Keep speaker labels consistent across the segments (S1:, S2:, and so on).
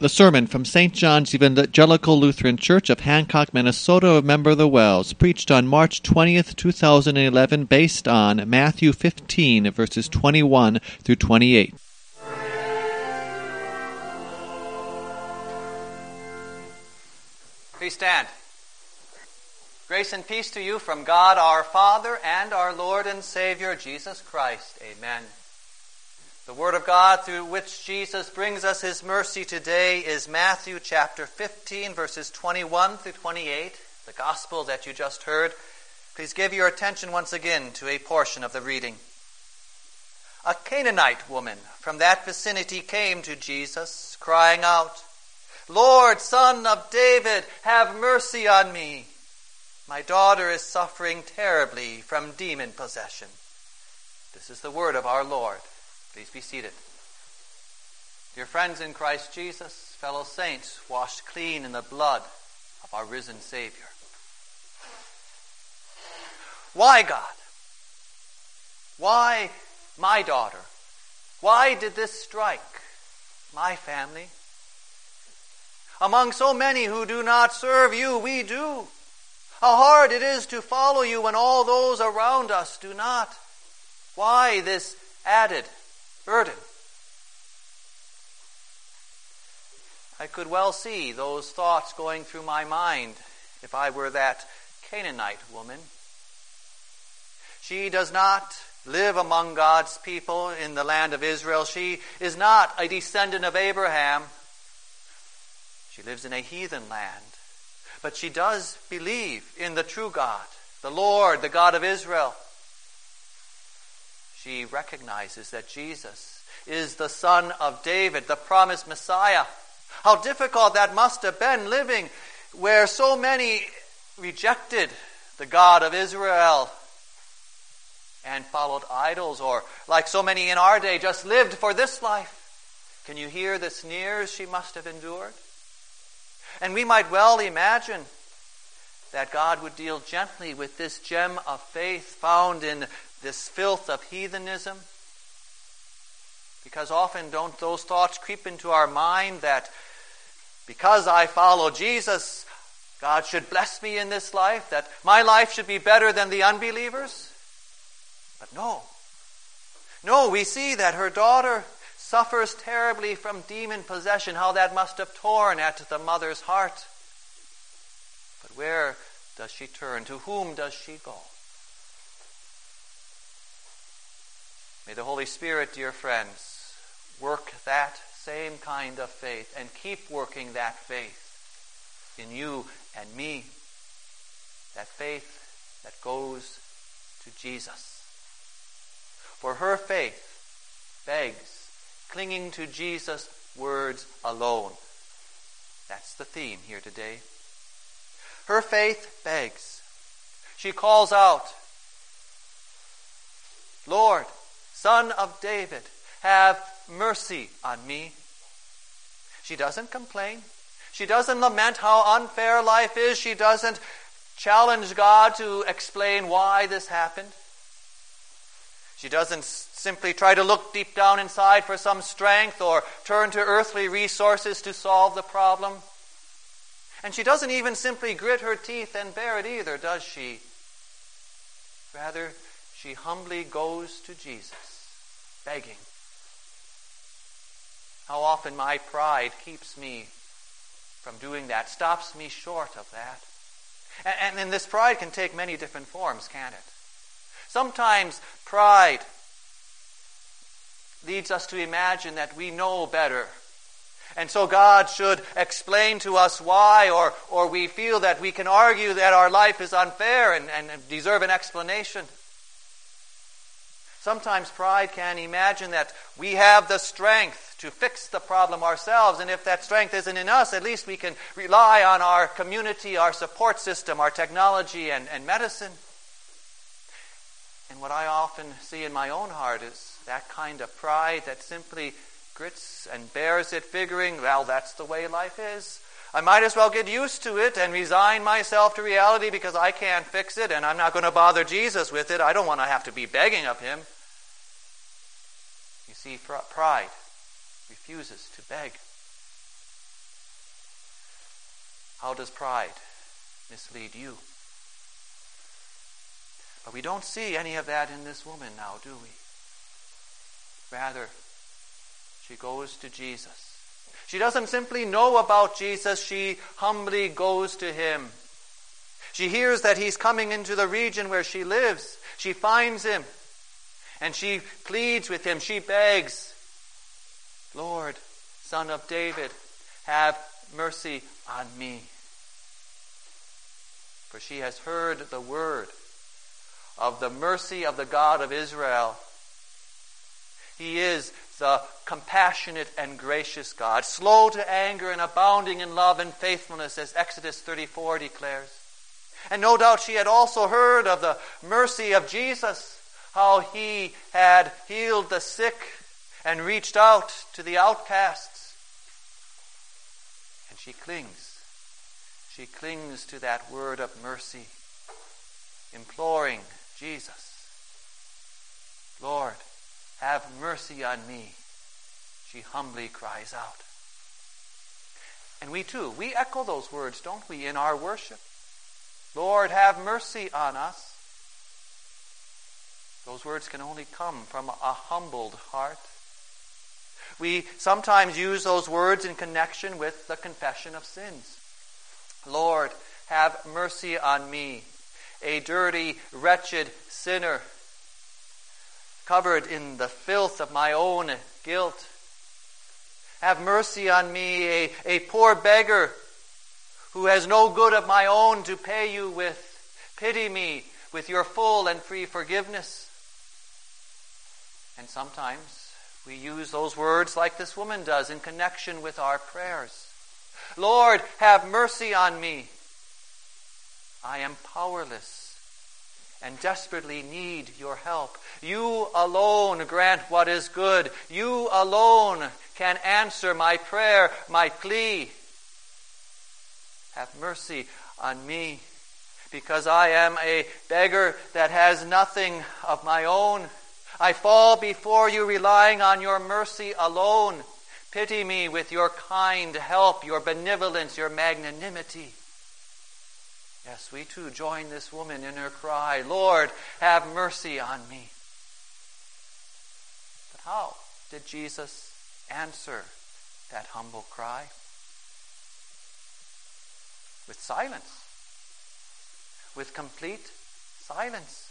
S1: The sermon from St. John's Evangelical Lutheran Church of Hancock, Minnesota, a member of the WELS, preached on March 20th, 2011, based on Matthew 15, verses 21 through 28.
S2: Please stand. Grace and peace to you from God our Father and our Lord and Savior Jesus Christ. Amen. The Word of God through which Jesus brings us His mercy today is Matthew chapter 15, verses 21 through 28, the Gospel that you just heard. Please give your attention once again to a portion of the reading. A Canaanite woman from that vicinity came to Jesus, crying out, Lord, Son of David, have mercy on me. My daughter is suffering terribly from demon possession. This is the word of our Lord. Please be seated. Dear friends in Christ Jesus, fellow saints, washed clean in the blood of our risen Savior. Why, God? Why my daughter? Why did this strike my family? Among so many who do not serve you, we do. How hard it is to follow you when all those around us do not. Why this added burden. I could well see those thoughts going through my mind if I were that Canaanite woman. She does not live among God's people in the land of Israel. She is not a descendant of Abraham. She lives in a heathen land. But she does believe in the true God, the Lord, the God of Israel she recognizes that Jesus is the Son of David, the promised Messiah. How difficult that must have been living where so many rejected the God of Israel and followed idols, or like so many in our day, just lived for this life. Can you hear the sneers she must have endured? And we might well imagine that God would deal gently with this gem of faith found in this filth of heathenism? Because often don't those thoughts creep into our mind that because I follow Jesus, God should bless me in this life, that my life should be better than the unbelievers? But no. No, we see that her daughter suffers terribly from demon possession, how that must have torn at the mother's heart. But where does she turn? To whom does she go? May the Holy Spirit, dear friends, work that same kind of faith and keep working that faith in you and me. That faith that goes to Jesus. For her faith begs clinging to Jesus' words alone. That's the theme here today. Her faith begs. She calls out, Lord, Son of David, have mercy on me. She doesn't complain. She doesn't lament how unfair life is. She doesn't challenge God to explain why this happened. She doesn't simply try to look deep down inside for some strength or turn to earthly resources to solve the problem. And she doesn't even simply grit her teeth and bear it either, does she? Rather, she humbly goes to Jesus, begging. How often my pride keeps me from doing that, stops me short of that. And, and, this pride can take many different forms, can't it? Sometimes pride leads us to imagine that we know better. And so God should explain to us why, or, or we feel that we can argue that our life is unfair and, and deserve an explanation. Sometimes pride can imagine that we have the strength to fix the problem ourselves, and if that strength isn't in us, at least we can rely on our community, our support system, our technology, and, and medicine. And what I often see in my own heart is that kind of pride that simply grits and bears it, figuring, well, that's the way life is. I might as well get used to it and resign myself to reality because I can't fix it and I'm not going to bother Jesus with it. I don't want to have to be begging of him see, pride refuses to beg. How does pride mislead you? But we don't see any of that in this woman now, do we? Rather, she goes to Jesus. She doesn't simply know about Jesus, she humbly goes to him. She hears that he's coming into the region where she lives. She finds him and she pleads with him. She begs, Lord, Son of David, have mercy on me. For she has heard the word of the mercy of the God of Israel. He is the compassionate and gracious God, slow to anger and abounding in love and faithfulness, as Exodus 34 declares. And no doubt she had also heard of the mercy of Jesus, how he had healed the sick and reached out to the outcasts. And she clings. She clings to that word of mercy, imploring Jesus, Lord, have mercy on me. She humbly cries out. And we too, we echo those words, don't we, in our worship? Lord, have mercy on us. Those words can only come from a humbled heart. We sometimes use those words in connection with the confession of sins. Lord, have mercy on me, a dirty, wretched sinner, covered in the filth of my own guilt. Have mercy on me, a, a poor beggar who has no good of my own to pay you with. Pity me with your full and free forgiveness. And sometimes we use those words like this woman does in connection with our prayers. Lord, have mercy on me. I am powerless and desperately need your help. You alone grant what is good. You alone can answer my prayer, my plea. Have mercy on me because I am a beggar that has nothing of my own. I fall before you relying on your mercy alone. Pity me with your kind help, your benevolence, your magnanimity. Yes, we too join this woman in her cry, Lord, have mercy on me. But how did Jesus answer that humble cry? With silence. With complete silence.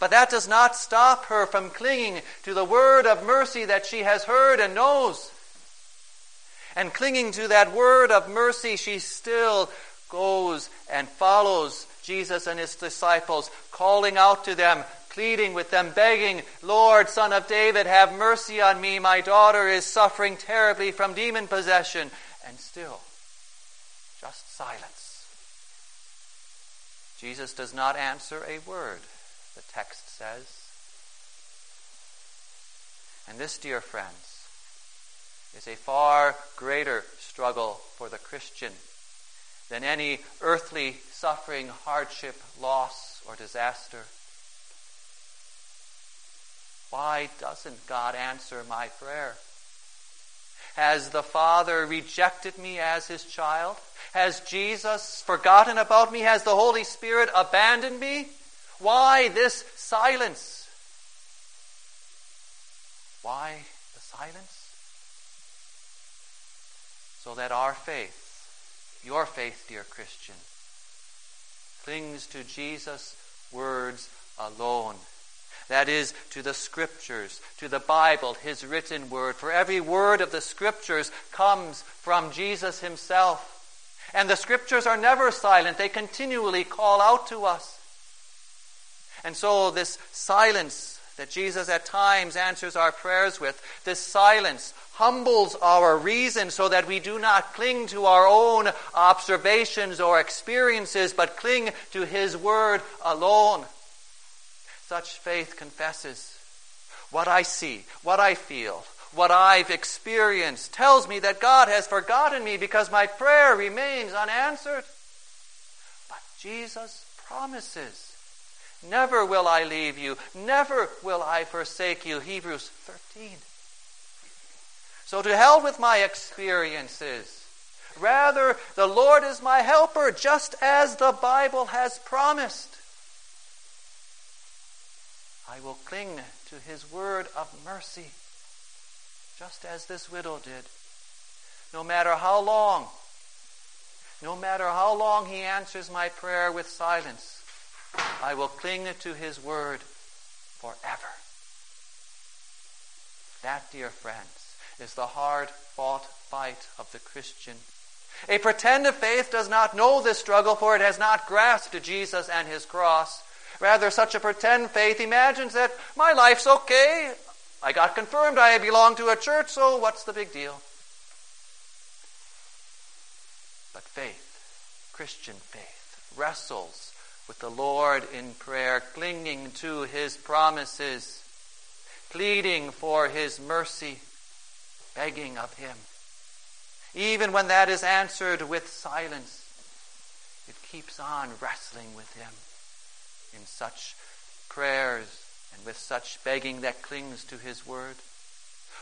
S2: But that does not stop her from clinging to the word of mercy that she has heard and knows. And clinging to that word of mercy, she still goes and follows Jesus and his disciples, calling out to them, pleading with them, begging, Lord, Son of David, have mercy on me. My daughter is suffering terribly from demon possession. And still, just silence. Jesus does not answer a word the text says. And this, dear friends, is a far greater struggle for the Christian than any earthly suffering, hardship, loss, or disaster. Why doesn't God answer my prayer? Has the Father rejected me as his child? Has Jesus forgotten about me? Has the Holy Spirit abandoned me? Why this silence? Why the silence? So that our faith, your faith, dear Christian, clings to Jesus' words alone. That is, to the Scriptures, to the Bible, His written word. For every word of the Scriptures comes from Jesus Himself. And the Scriptures are never silent, they continually call out to us. And so, this silence that Jesus at times answers our prayers with, this silence humbles our reason so that we do not cling to our own observations or experiences, but cling to His Word alone. Such faith confesses what I see, what I feel, what I've experienced tells me that God has forgotten me because my prayer remains unanswered. But Jesus promises Never will I leave you. Never will I forsake you. Hebrews 13. So to hell with my experiences. Rather, the Lord is my helper, just as the Bible has promised. I will cling to his word of mercy, just as this widow did. No matter how long, no matter how long he answers my prayer with silence, I will cling to his word forever. That, dear friends, is the hard fought fight of the Christian. A pretended faith does not know this struggle, for it has not grasped Jesus and his cross. Rather, such a pretend faith imagines that my life's okay. I got confirmed, I belong to a church, so what's the big deal? But faith, Christian faith, wrestles with the Lord in prayer, clinging to his promises, pleading for his mercy, begging of him. Even when that is answered with silence, it keeps on wrestling with him in such prayers and with such begging that clings to his word.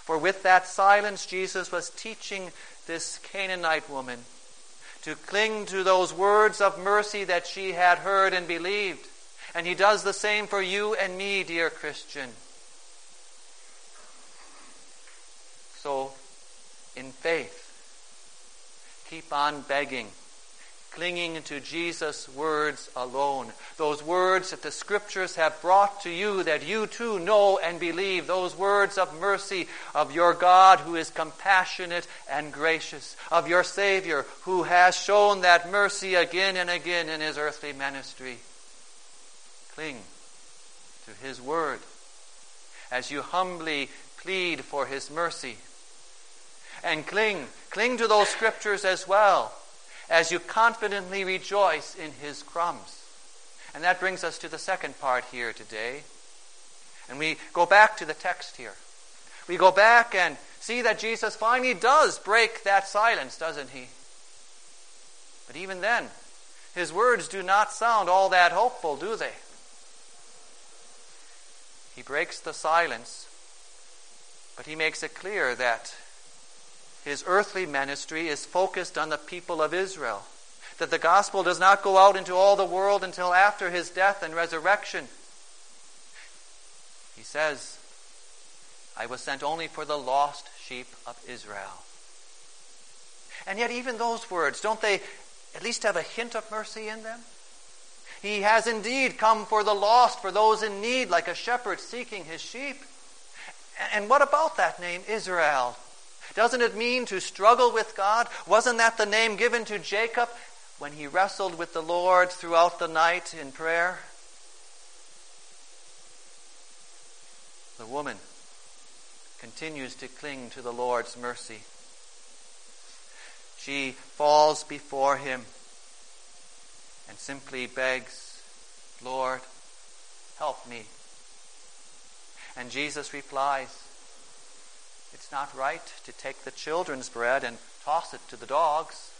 S2: For with that silence, Jesus was teaching this Canaanite woman to cling to those words of mercy that she had heard and believed. And he does the same for you and me, dear Christian. So, in faith, keep on begging clinging to Jesus' words alone. Those words that the Scriptures have brought to you that you too know and believe. Those words of mercy of your God who is compassionate and gracious, of your Savior who has shown that mercy again and again in his earthly ministry. Cling to his word as you humbly plead for his mercy. And cling, cling to those scriptures as well as you confidently rejoice in his crumbs. And that brings us to the second part here today. And we go back to the text here. We go back and see that Jesus finally does break that silence, doesn't he? But even then, his words do not sound all that hopeful, do they? He breaks the silence, but he makes it clear that his earthly ministry is focused on the people of Israel. That the gospel does not go out into all the world until after his death and resurrection. He says, I was sent only for the lost sheep of Israel. And yet, even those words, don't they at least have a hint of mercy in them? He has indeed come for the lost, for those in need, like a shepherd seeking his sheep. And what about that name, Israel? Doesn't it mean to struggle with God? Wasn't that the name given to Jacob when he wrestled with the Lord throughout the night in prayer? The woman continues to cling to the Lord's mercy. She falls before him and simply begs, Lord, help me. And Jesus replies, it's not right to take the children's bread and toss it to the dogs.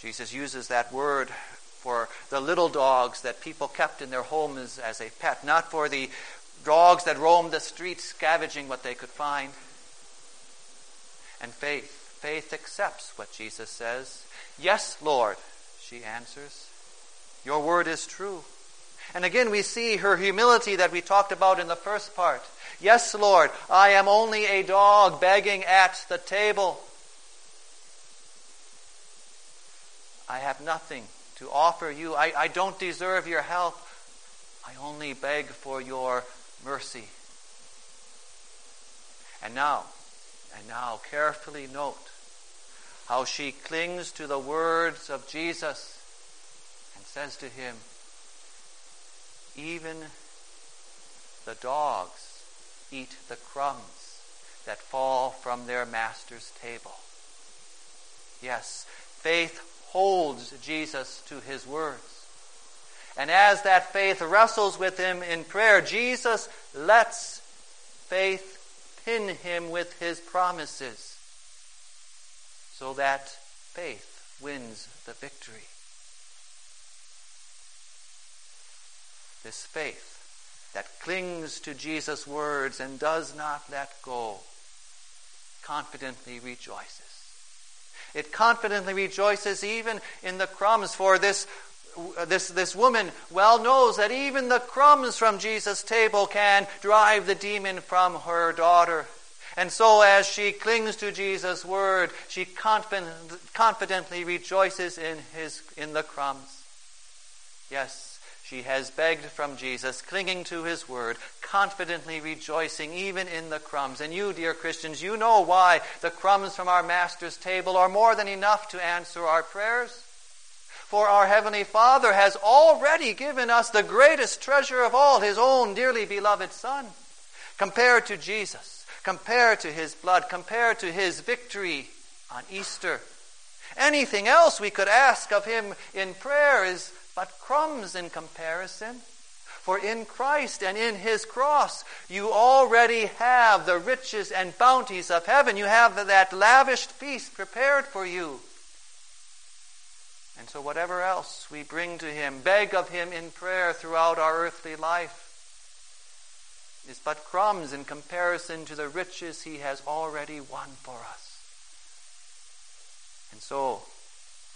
S2: Jesus uses that word for the little dogs that people kept in their homes as a pet, not for the dogs that roamed the streets scavenging what they could find. And faith, faith accepts what Jesus says. Yes, Lord, she answers. Your word is true. And again, we see her humility that we talked about in the first part. Yes, Lord, I am only a dog begging at the table. I have nothing to offer you. I, I don't deserve your help. I only beg for your mercy. And now, and now, carefully note how she clings to the words of Jesus and says to him, Even the dogs eat the crumbs that fall from their master's table. Yes, faith holds Jesus to his words. And as that faith wrestles with him in prayer, Jesus lets faith pin him with his promises so that faith wins the victory. This faith that clings to Jesus' words and does not let go confidently rejoices. It confidently rejoices even in the crumbs, for this, uh, this, this woman well knows that even the crumbs from Jesus' table can drive the demon from her daughter. And so, as she clings to Jesus' word, she confident, confidently rejoices in, his, in the crumbs. Yes, she has begged from Jesus, clinging to his word, confidently rejoicing even in the crumbs. And you, dear Christians, you know why the crumbs from our Master's table are more than enough to answer our prayers. For our Heavenly Father has already given us the greatest treasure of all, His own dearly beloved Son. Compared to Jesus, compared to his blood, compared to his victory on Easter. Anything else we could ask of him in prayer is but crumbs in comparison. For in Christ and in his cross, you already have the riches and bounties of heaven. You have that lavished feast prepared for you. And so, whatever else we bring to him, beg of him in prayer throughout our earthly life, is but crumbs in comparison to the riches he has already won for us. And so,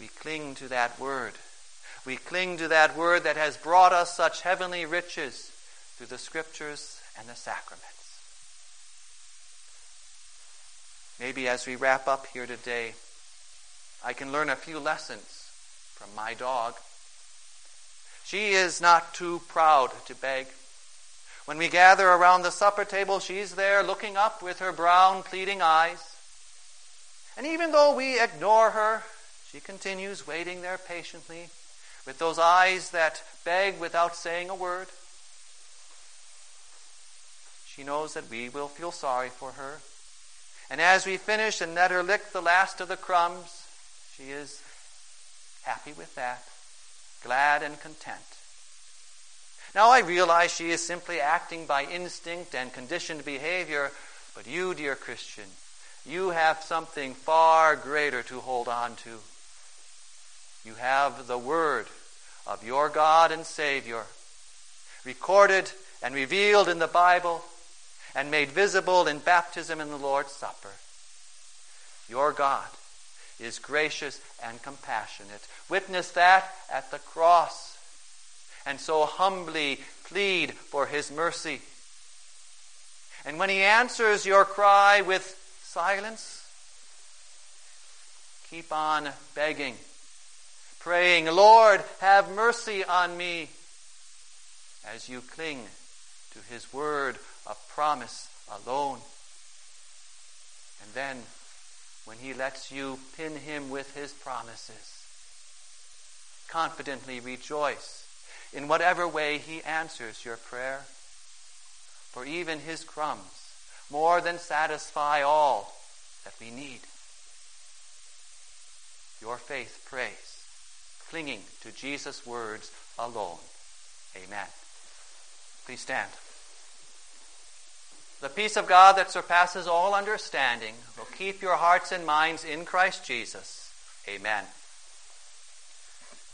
S2: we cling to that word. We cling to that word that has brought us such heavenly riches through the scriptures and the sacraments. Maybe as we wrap up here today, I can learn a few lessons from my dog. She is not too proud to beg. When we gather around the supper table, she's there looking up with her brown, pleading eyes. And even though we ignore her, she continues waiting there patiently with those eyes that beg without saying a word. She knows that we will feel sorry for her. And as we finish and let her lick the last of the crumbs, she is happy with that, glad and content. Now I realize she is simply acting by instinct and conditioned behavior, but you, dear Christian, you have something far greater to hold on to. You have the Word of your God and Savior, recorded and revealed in the Bible, and made visible in baptism and the Lord's Supper. Your God is gracious and compassionate. Witness that at the cross and so humbly plead for his mercy. And when he answers your cry with silence, keep on begging, praying, Lord, have mercy on me, as you cling to his word of promise alone. And then, when he lets you pin him with his promises, confidently rejoice in whatever way he answers your prayer. For even his crumbs more than satisfy all that we need. Your faith prays, clinging to Jesus' words alone. Amen. Please stand. The peace of God that surpasses all understanding will keep your hearts and minds in Christ Jesus. Amen.